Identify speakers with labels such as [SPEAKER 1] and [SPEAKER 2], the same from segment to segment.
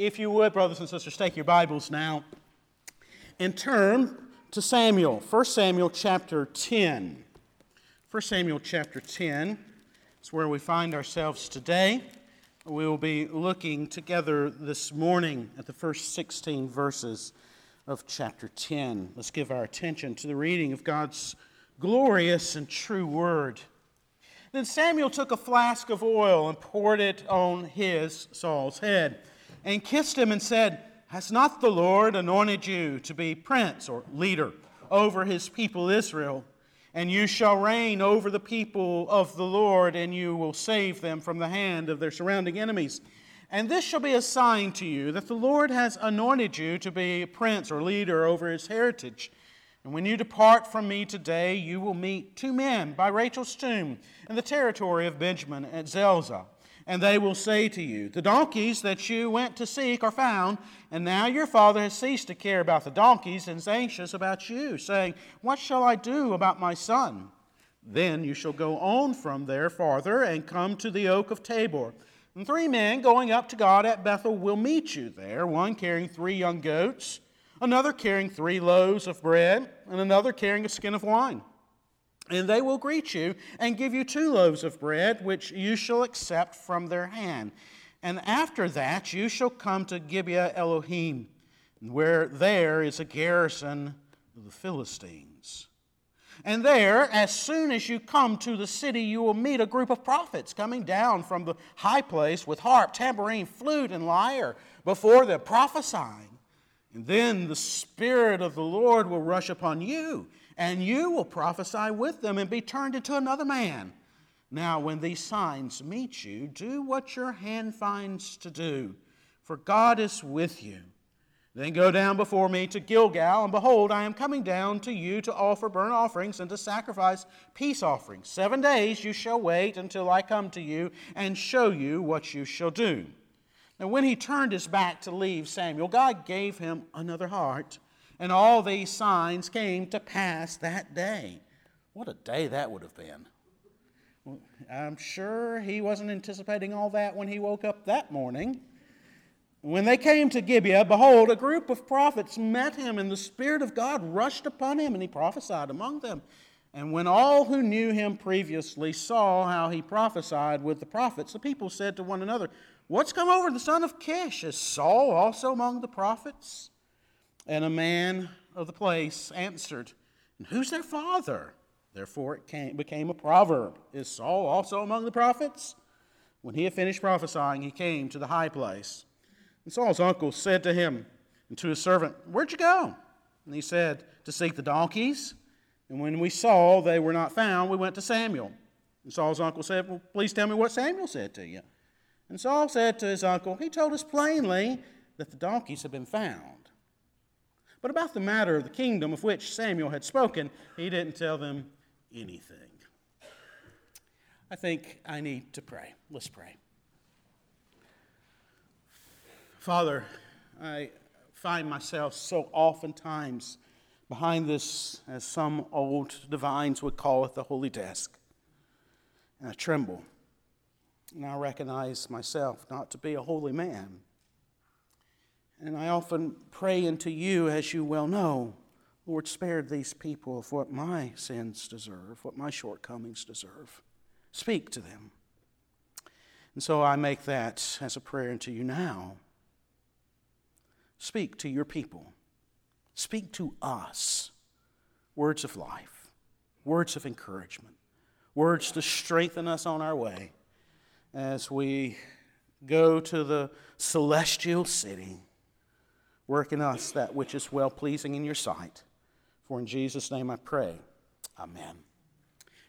[SPEAKER 1] If you would, brothers and sisters, take your Bibles now and turn to Samuel, 1 Samuel chapter 10. 1 Samuel chapter 10 is where we find ourselves today. We will be looking together this morning at the first 16 verses of chapter 10. Let's give our attention to the reading of God's glorious and true word. Then Samuel took a flask of oil and poured it on his, Saul's head, and kissed him and said, Has not the Lord anointed you to be prince or leader over his people Israel? And you shall reign over the people of the Lord, and you will save them from the hand of their surrounding enemies. And this shall be a sign to you that the Lord has anointed you to be prince or leader over his heritage. And when you depart from me today, you will meet two men by Rachel's tomb in the territory of Benjamin at Zelzah. And they will say to you, The donkeys that you went to seek are found, and now your father has ceased to care about the donkeys and is anxious about you, saying, What shall I do about my son? Then you shall go on from there farther and come to the oak of Tabor. And three men going up to God at Bethel will meet you there, one carrying three young goats another carrying three loaves of bread, and another carrying a skin of wine. And they will greet you and give you two loaves of bread, which you shall accept from their hand. And after that, you shall come to Gibeah Elohim, where there is a garrison of the Philistines. And there, as soon as you come to the city, you will meet a group of prophets coming down from the high place with harp, tambourine, flute, and lyre before them, prophesying. And then the Spirit of the Lord will rush upon you, and you will prophesy with them and be turned into another man. Now, when these signs meet you, do what your hand finds to do, for God is with you. Then go down before me to Gilgal, and behold, I am coming down to you to offer burnt offerings and to sacrifice peace offerings. Seven days you shall wait until I come to you and show you what you shall do. Now, when he turned his back to leave Samuel, God gave him another heart, and all these signs came to pass that day. What a day that would have been. I'm sure he wasn't anticipating all that when he woke up that morning. When they came to Gibeah, behold, a group of prophets met him, and the Spirit of God rushed upon him, and he prophesied among them. And when all who knew him previously saw how he prophesied with the prophets, the people said to one another, What's come over the son of Kish? Is Saul also among the prophets? And a man of the place answered, And who's their father? Therefore it came, became a proverb Is Saul also among the prophets? When he had finished prophesying, he came to the high place. And Saul's uncle said to him and to his servant, Where'd you go? And he said, To seek the donkeys. And when we saw they were not found, we went to Samuel. And Saul's uncle said, Well, please tell me what Samuel said to you. And Saul said to his uncle, He told us plainly that the donkeys had been found. But about the matter of the kingdom of which Samuel had spoken, he didn't tell them anything. I think I need to pray. Let's pray. Father, I find myself so oftentimes behind this, as some old divines would call it, the holy desk. And I tremble and I recognize myself not to be a holy man. And I often pray unto you, as you well know, Lord, spare these people of what my sins deserve, what my shortcomings deserve. Speak to them. And so I make that as a prayer unto you now. Speak to your people. Speak to us words of life, words of encouragement, words to strengthen us on our way as we go to the celestial city. Work in us that which is well pleasing in your sight. For in Jesus' name I pray. Amen.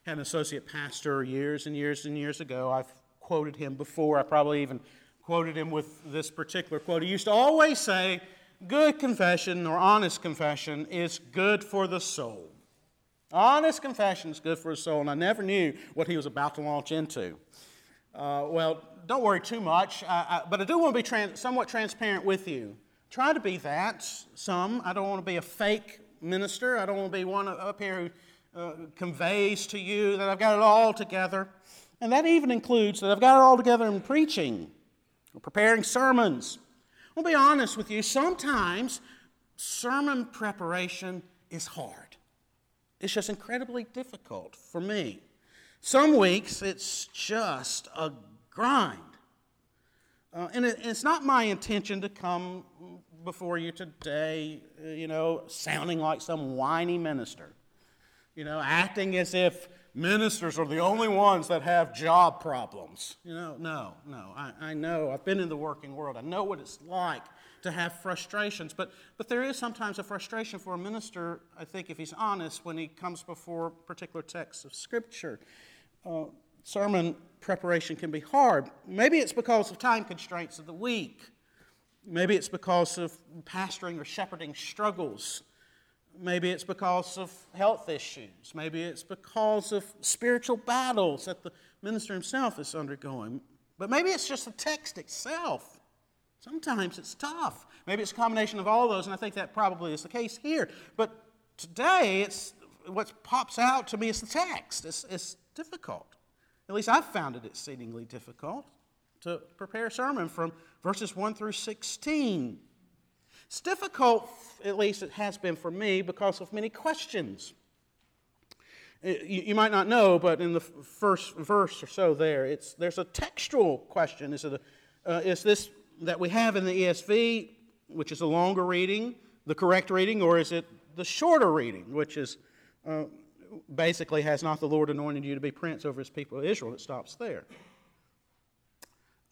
[SPEAKER 1] Had an associate pastor years and years and years ago. I've quoted him before. I probably even quoted him with this particular quote. He used to always say, Good confession or honest confession is good for the soul. Honest confession is good for the soul. And I never knew what he was about to launch into. Uh, well, don't worry too much, I, but I do want to be trans- somewhat transparent with you. Try to be that, some. I don't want to be a fake minister. I don't want to be one up here who uh, conveys to you that I've got it all together. And that even includes that I've got it all together in preaching or preparing sermons. I'll be honest with you, sometimes sermon preparation is hard. It's just incredibly difficult for me. Some weeks it's just a grind. Uh, and it, it's not my intention to come before you today, uh, you know, sounding like some whiny minister, you know, acting as if ministers are the only ones that have job problems. You know, no, no. I, I know. I've been in the working world. I know what it's like to have frustrations. But, but there is sometimes a frustration for a minister, I think, if he's honest, when he comes before particular texts of Scripture. Uh, sermon preparation can be hard. Maybe it's because of time constraints of the week. Maybe it's because of pastoring or shepherding struggles. Maybe it's because of health issues. Maybe it's because of spiritual battles that the minister himself is undergoing. But maybe it's just the text itself. Sometimes it's tough. Maybe it's a combination of all those, and I think that probably is the case here. But today, it's what pops out to me is the text. It's, it's difficult. At least I've found it exceedingly difficult to prepare a sermon from verses 1 through 16. It's difficult, at least it has been for me, because of many questions. You, you might not know, but in the first verse or so there, it's, there's a textual question. Is, it a, uh, is this that we have in the ESV, which is a longer reading, the correct reading, or is it the shorter reading, which is uh, basically has not the Lord anointed you to be prince over his people Israel? It stops there.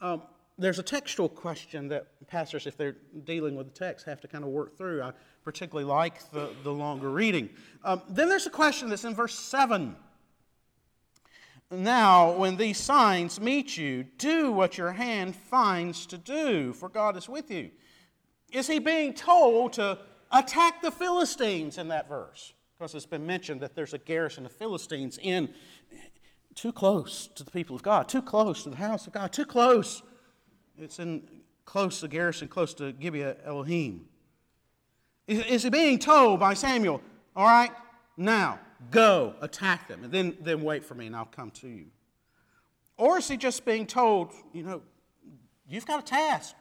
[SPEAKER 1] Um, there's a textual question that pastors, if they're dealing with the text, have to kind of work through. I particularly like the, the longer reading. Um, then there's a question that's in verse 7. Now, when these signs meet you, do what your hand finds to do, for God is with you. Is he being told to attack the Philistines in that verse? Because it's been mentioned that there's a garrison of Philistines in too close to the people of God, too close to the house of God, too close. It's in close to garrison, close to Gibeah Elohim. Is, he being told by Samuel, all right, now Go, attack them, and then, then wait for me, and I'll come to you. Or is he just being told, you know, you've got a task.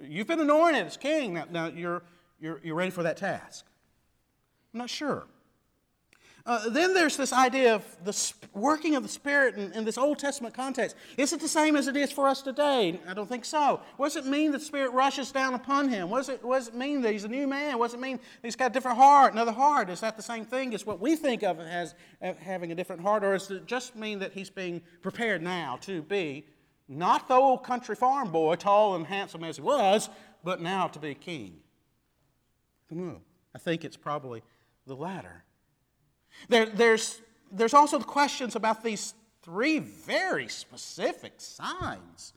[SPEAKER 1] You've been anointed as king. Now, now you're, you're, you're ready for that task. I'm not sure. Uh, then there's this idea of the working of the Spirit in, in, this Old Testament context. Is it the same as it is for us today? I don't think so. What does it mean that the Spirit rushes down upon him? What does it, what does it mean that he's a new man? What does it mean he's got a different heart, another heart? Is that the same thing as what we think of as having a different heart? Or does it just mean that he's being prepared now to be not the old country farm boy, tall and handsome as he was, but now to be king? Know. I think it's probably the latter. There, there's, there's also the questions about these three very specific signs.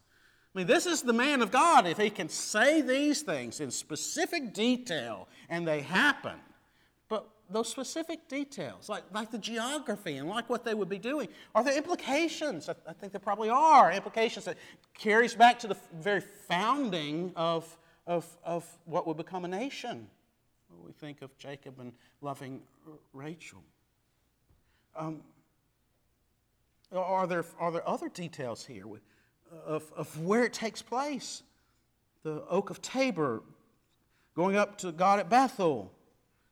[SPEAKER 1] I mean, this is the man of God. If he can say these things in specific detail and they happen, but those specific details, like, like the geography and like what they would be doing, are there implications? I, I think there probably are implications that carries back to the very founding of, of, of what would become a nation. We think of Jacob and loving Rachel. Um, are, there, are there other details here of, of where it takes place? The oak of Tabor, going up to God at Bethel,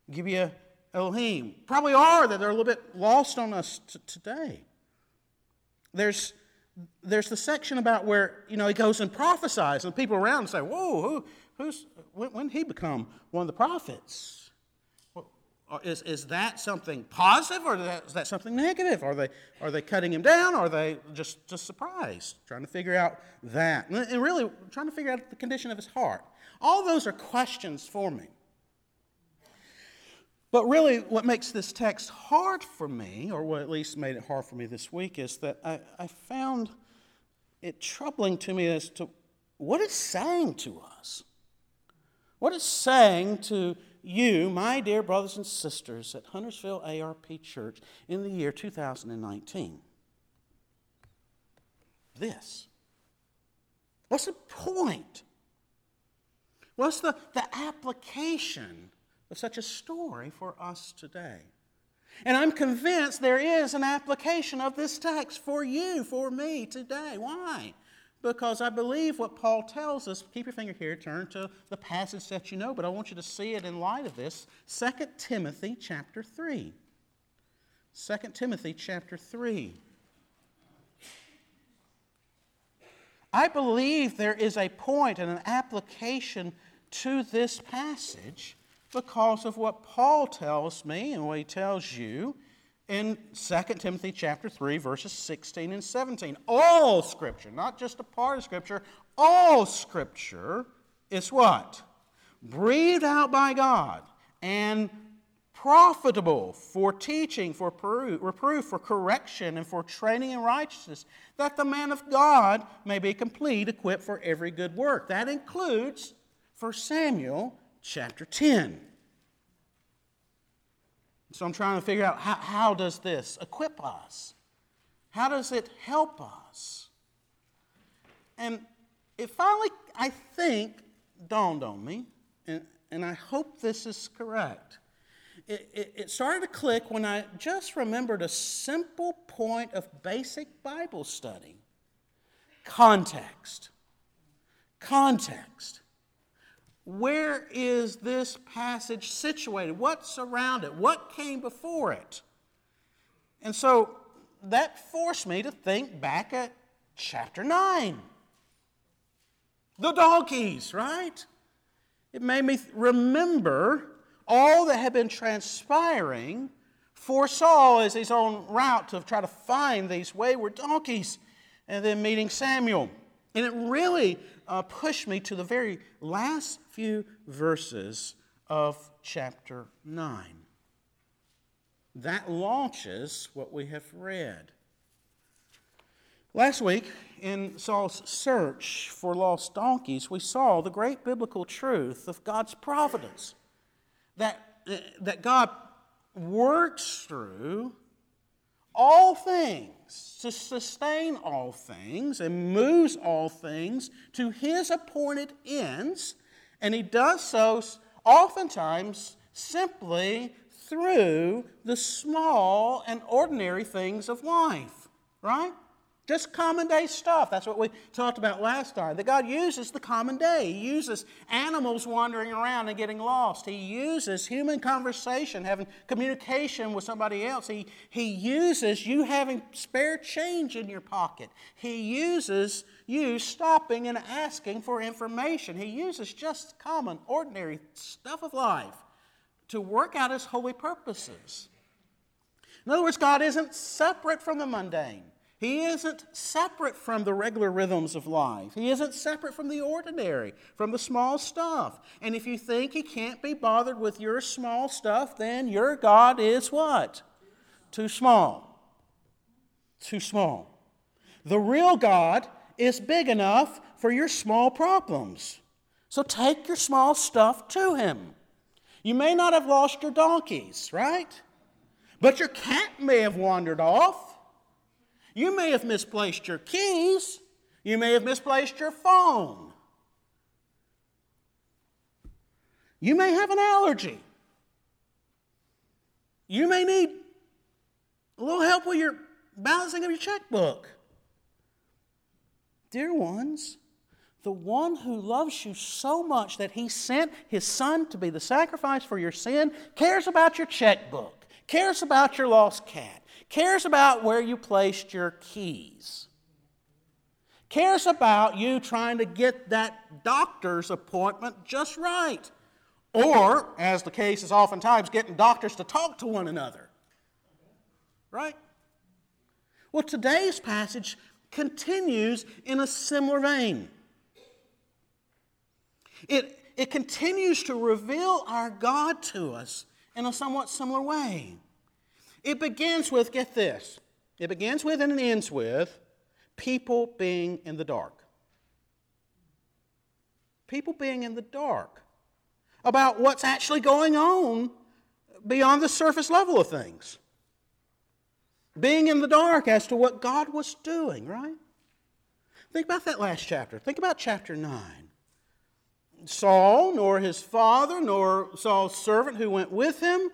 [SPEAKER 1] Gibeah Elohim. Probably are that they're a little bit lost on us t- today. There's, there's the section about where you know he goes and prophesies, and people around say, "Whoa, who, who's when, when did he become one of the prophets?" Is, is that something positive or is that something negative? Are they, are they cutting him down or are they just, just surprised? Trying to figure out that. And really, trying to figure out the condition of his heart. All those are questions for me. But really, what makes this text hard for me, or what at least made it hard for me this week, is that I, I found it troubling to me as to what it's saying to us. What it's saying to you, my dear brothers and sisters at Huntersville ARP Church in the year 2019? This. What's the point? What's the, the application of such a story for us today? And I'm convinced there is an application of this text for you, for me today. Why? Because I believe what Paul tells us. Keep your finger here, turn to the passage that you know, but I want you to see it in light of this. 2 Timothy chapter 3. 2 Timothy chapter 3. I believe there is a point and an application to this passage because of what Paul tells me and what he tells you in 2 Timothy chapter 3 verses 16 and 17. All scripture, not just a part of scripture, all scripture is what? Breathed out by God and profitable for teaching, for reproof, for correction, and for training in righteousness, that the man of God may be complete, equipped for every good work. That includes 1 Samuel chapter 10. So I'm trying to figure out how, how does this equip us? How does it help us? And it finally, I think, dawned on me, and, and I hope this is correct it, it, it started to click when I just remembered a simple point of basic Bible study context. Context. Where is this passage situated? What's around it? What came before it? And so that forced me to think back at chapter 9. The donkeys, right? It made me remember all that had been transpiring for Saul as he's on route to try to find these wayward donkeys and then meeting Samuel. And it really uh, pushed me to the very last few verses of chapter 9. That launches what we have read. Last week, in Saul's search for lost donkeys, we saw the great biblical truth of God's providence that, that God works through all things to sustain all things and moves all things to his appointed ends, and he does so oftentimes simply through the small and ordinary things of life, right? Just common day stuff. That's what we talked about last time. That God uses the common day. He uses animals wandering around and getting lost. He uses human conversation, having communication with somebody else. He, he uses you having spare change in your pocket. He uses you stopping and asking for information. He uses just common, ordinary stuff of life to work out His holy purposes. In other words, God isn't separate from the mundane. He isn't separate from the regular rhythms of life. He isn't separate from the ordinary, from the small stuff. And if you think He can't be bothered with your small stuff, then your God is what? Too small. Too small. The real God is big enough for your small problems. So take your small stuff to Him. You may not have lost your donkeys, right? But your cat may have wandered off. You may have misplaced your keys. You may have misplaced your phone. You may have an allergy. You may need a little help with your balancing of your checkbook. Dear ones, the one who loves you so much that he sent his son to be the sacrifice for your sin cares about your checkbook, cares about your lost cat, cares about where you placed your keys, cares about you trying to get that doctor's appointment just right. Or, as the case is oftentimes, getting doctors to talk to one another. Right? Well, today's passage continues in a similar vein. It, it continues to reveal our God to us in a somewhat similar way. It begins with, get this, it begins with and it ends with people being in the dark. People being in the dark about what's actually going on beyond the surface level of things. Being in the dark as to what God was doing, right? Think about that last chapter. Think about chapter 9. Saul, nor his father, nor Saul's servant who went with him,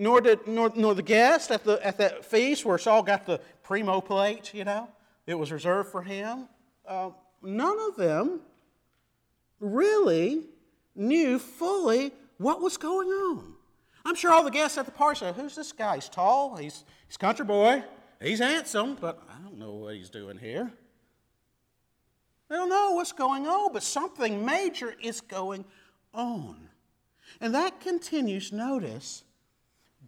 [SPEAKER 1] nor, did, nor, nor the guest at, the, at that feast where Saul got the primo plate, you know, it was reserved for him. Uh, none of them really knew fully what was going on. I'm sure all the guests at the party said, Who's this guy? He's tall, he's, he's country boy, he's handsome, but I don't know what he's doing here. They don't know what's going on, but something major is going on. And that continues, notice,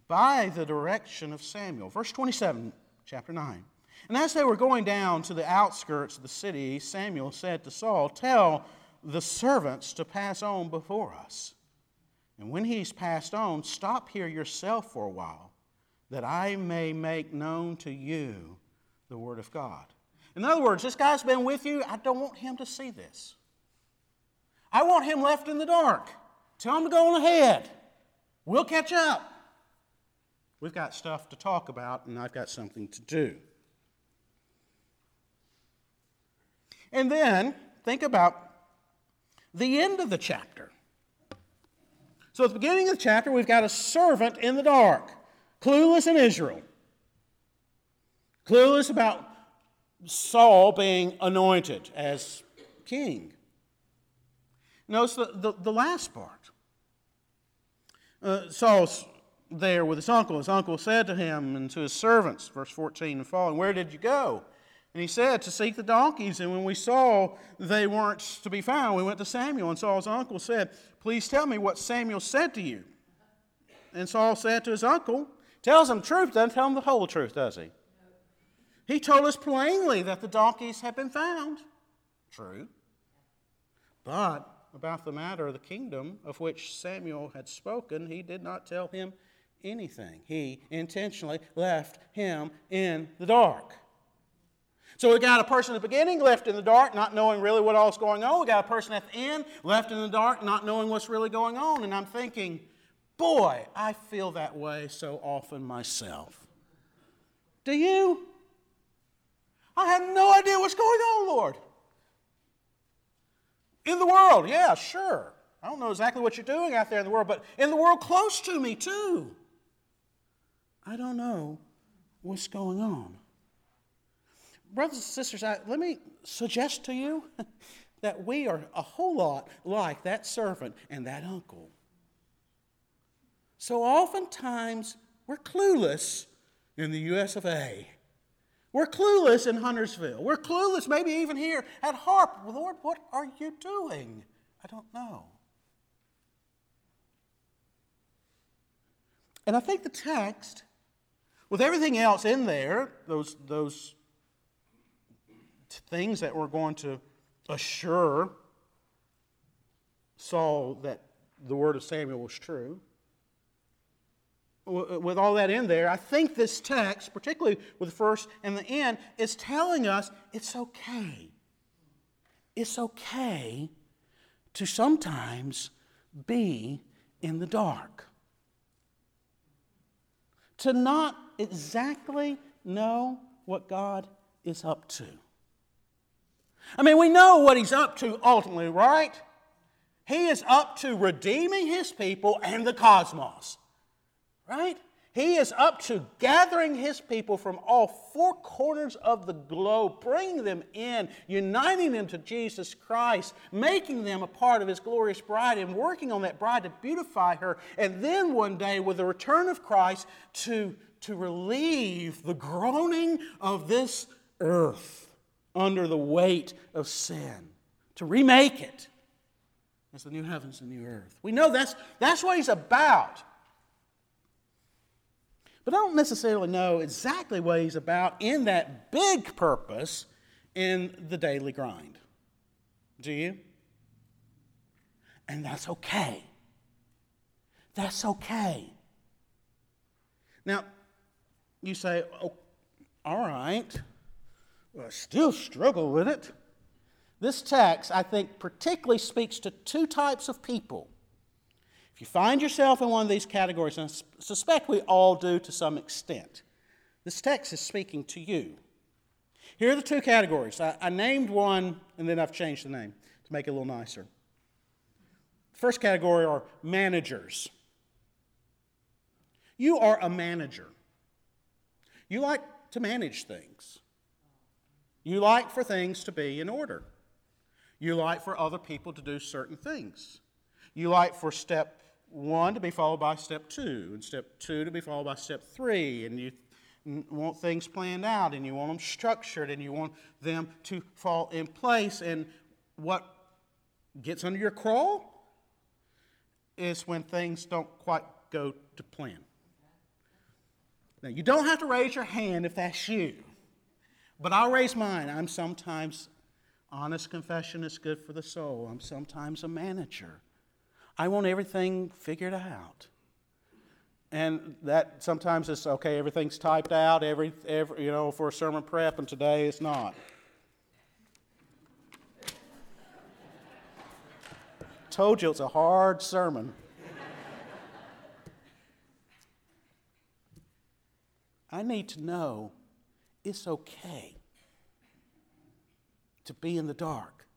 [SPEAKER 1] by the direction of Samuel. Verse 27, chapter 9. And as they were going down to the outskirts of the city, Samuel said to Saul, Tell the servants to pass on before us. And when he's passed on, stop here yourself for a while, that I may make known to you the word of God. In other words, this guy's been with you. I don't want him to see this. I want him left in the dark. Tell him to go on ahead. We'll catch up. We've got stuff to talk about, and I've got something to do. And then think about the end of the chapter. So at the beginning of the chapter, we've got a servant in the dark, clueless in Israel, clueless about Saul being anointed as king. Notice the, the, the last part. Uh, Saul's there with his uncle. His uncle said to him and to his servants, verse 14 and following, Where did you go? And he said, To seek the donkeys. And when we saw they weren't to be found, we went to Samuel. And Saul's uncle said, Please tell me what Samuel said to you. And Saul said to his uncle, Tells him truth, doesn't tell him the whole truth, does he? He told us plainly that the donkeys had been found. True. But about the matter of the kingdom of which Samuel had spoken, he did not tell him anything. He intentionally left him in the dark. So we got a person at the beginning left in the dark, not knowing really what all's going on. We got a person at the end left in the dark, not knowing what's really going on. And I'm thinking, boy, I feel that way so often myself. Do you? I have no idea what's going on, Lord. In the world, yeah, sure. I don't know exactly what you're doing out there in the world, but in the world close to me, too. I don't know what's going on. Brothers and sisters, I, let me suggest to you that we are a whole lot like that servant and that uncle. So oftentimes, we're clueless in the US of A. We're clueless in Huntersville. We're clueless maybe even here at Harp. Lord, what are you doing? I don't know. And I think the text, with everything else in there, those, those things that were going to assure Saul that the word of Samuel was true, with all that in there, I think this text, particularly with the first and the end, is telling us it's okay. It's okay to sometimes be in the dark. To not exactly know what God is up to. I mean, we know what He's up to ultimately, right? He is up to redeeming His people and the cosmos. Right? He is up to gathering his people from all four corners of the globe, bringing them in, uniting them to Jesus Christ, making them a part of his glorious bride, and working on that bride to beautify her. And then one day, with the return of Christ, to, to relieve the groaning of this earth under the weight of sin, to remake it as the new heavens and new earth. We know that's, that's what he's about. But I don't necessarily know exactly what he's about in that big purpose in the daily grind. Do you? And that's okay. That's okay. Now, you say, oh, all right, well, I still struggle with it. This text, I think, particularly speaks to two types of people if you find yourself in one of these categories, and I suspect we all do to some extent, this text is speaking to you. Here are the two categories. I, I named one, and then I've changed the name to make it a little nicer. First category are managers. You are a manager. You like to manage things. You like for things to be in order. You like for other people to do certain things. You like for step one to be followed by step two, and step two to be followed by step three, and you want things planned out, and you want them structured, and you want them to fall in place. And what gets under your crawl is when things don't quite go to plan. Now, you don't have to raise your hand if that's you, but I'll raise mine. I'm sometimes, honest confession is good for the soul. I'm sometimes a manager. I want everything figured out. And that sometimes it's okay, everything's typed out, every, every, you know, for a sermon prep, and today it's not. Told you it's a hard sermon. I need to know it's okay to be in the dark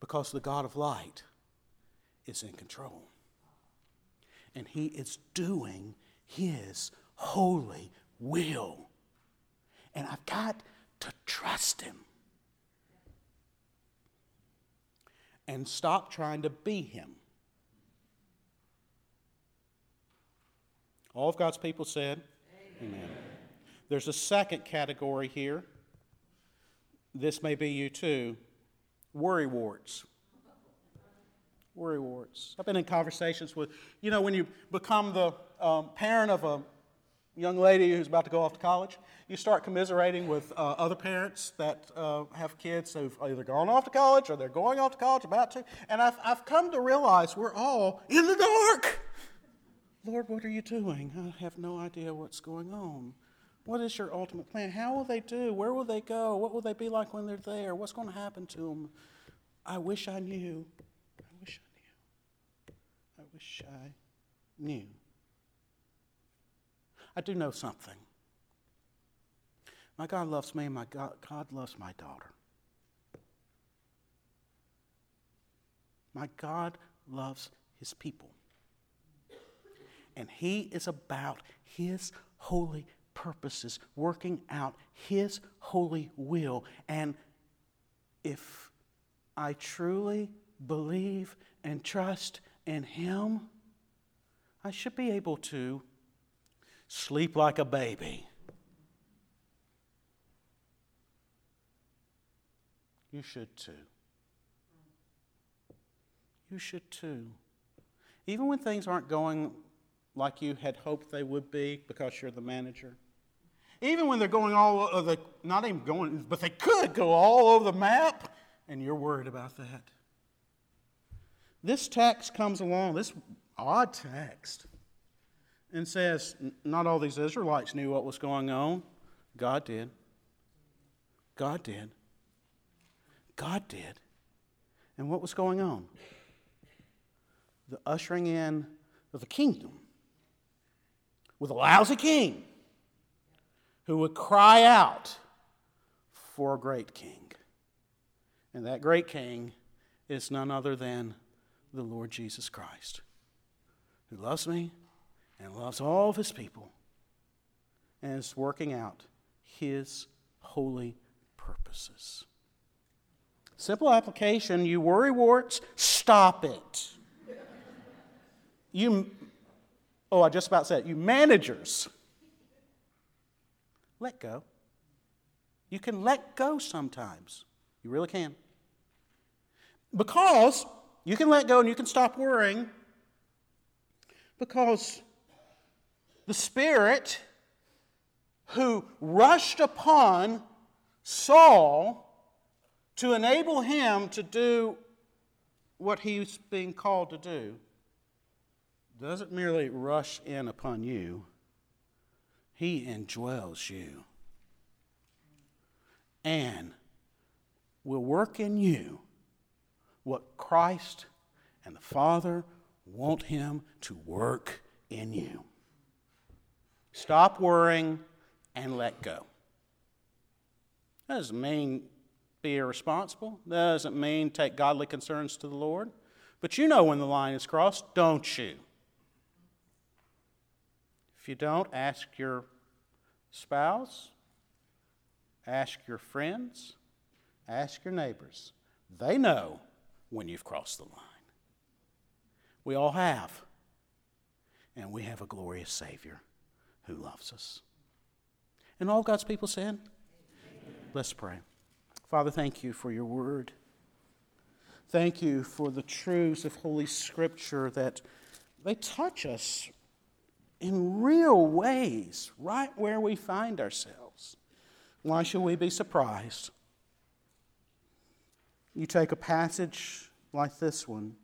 [SPEAKER 1] because the God of light is in control. And He is doing His holy will. And I've got to trust Him. And stop trying to be Him. All of God's people said, Amen. There's a second category here. This may be you too worry warts worry warts. I've been in conversations with, you know, when you become the um, parent of a young lady who's about to go off to college, you start commiserating with uh, other parents that uh, have kids who've either gone off to college or they're going off to college, about to. And I've, I've come to realize we're all in the dark. Lord, what are you doing? I have no idea what's going on. What is your ultimate plan? How will they do? Where will they go? What will they be like when they're there? What's going to happen to them? I wish I knew I wish I knew. I wish I knew. I do know something. My God loves me, and my God, God loves my daughter. My God loves his people. And he is about his holy purposes, working out his holy will. And if I truly believe and trust in Him, I should be able to sleep like a baby. You should too. You should too. Even when things aren't going like you had hoped they would be because you're the manager. Even when they're going all over the, not even going, but they could go all over the map, and you're worried about that. This text comes along, this odd text, and says, Not all these Israelites knew what was going on. God did. God did. God did. And what was going on? The ushering in of the kingdom with a lousy king who would cry out for a great king. And that great king is none other than the Lord Jesus Christ, who loves me and loves all of his people and is working out his holy purposes. Simple application you worry warts, stop it. You, oh, I just about said, you managers, let go. You can let go sometimes. You really can. Because you can let go and you can stop worrying because the Spirit who rushed upon Saul to enable him to do what he's being called to do doesn't merely rush in upon you, he indwells you and will work in you what Christ and the Father want Him to work in you. Stop worrying and let go. That doesn't mean be irresponsible. That doesn't mean take godly concerns to the Lord. But you know when the line is crossed, don't you? If you don't, ask your spouse, ask your friends, ask your neighbors. They know when you've crossed the line. We all have. And we have a glorious Savior who loves us. And all God's people said, Amen. Let's pray. Father, thank you for your word. Thank you for the truths of Holy Scripture that they touch us in real ways right where we find ourselves. Why should we be surprised? You take a passage like this one,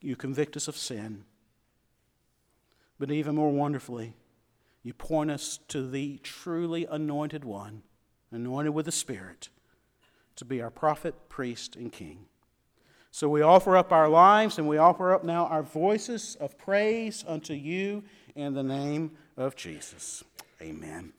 [SPEAKER 1] you convict us of sin, but even more wonderfully, you point us to the truly anointed one, anointed with the Spirit, to be our prophet, priest, and king. So we offer up our lives and we offer up now our voices of praise unto you in the name of Jesus. Amen.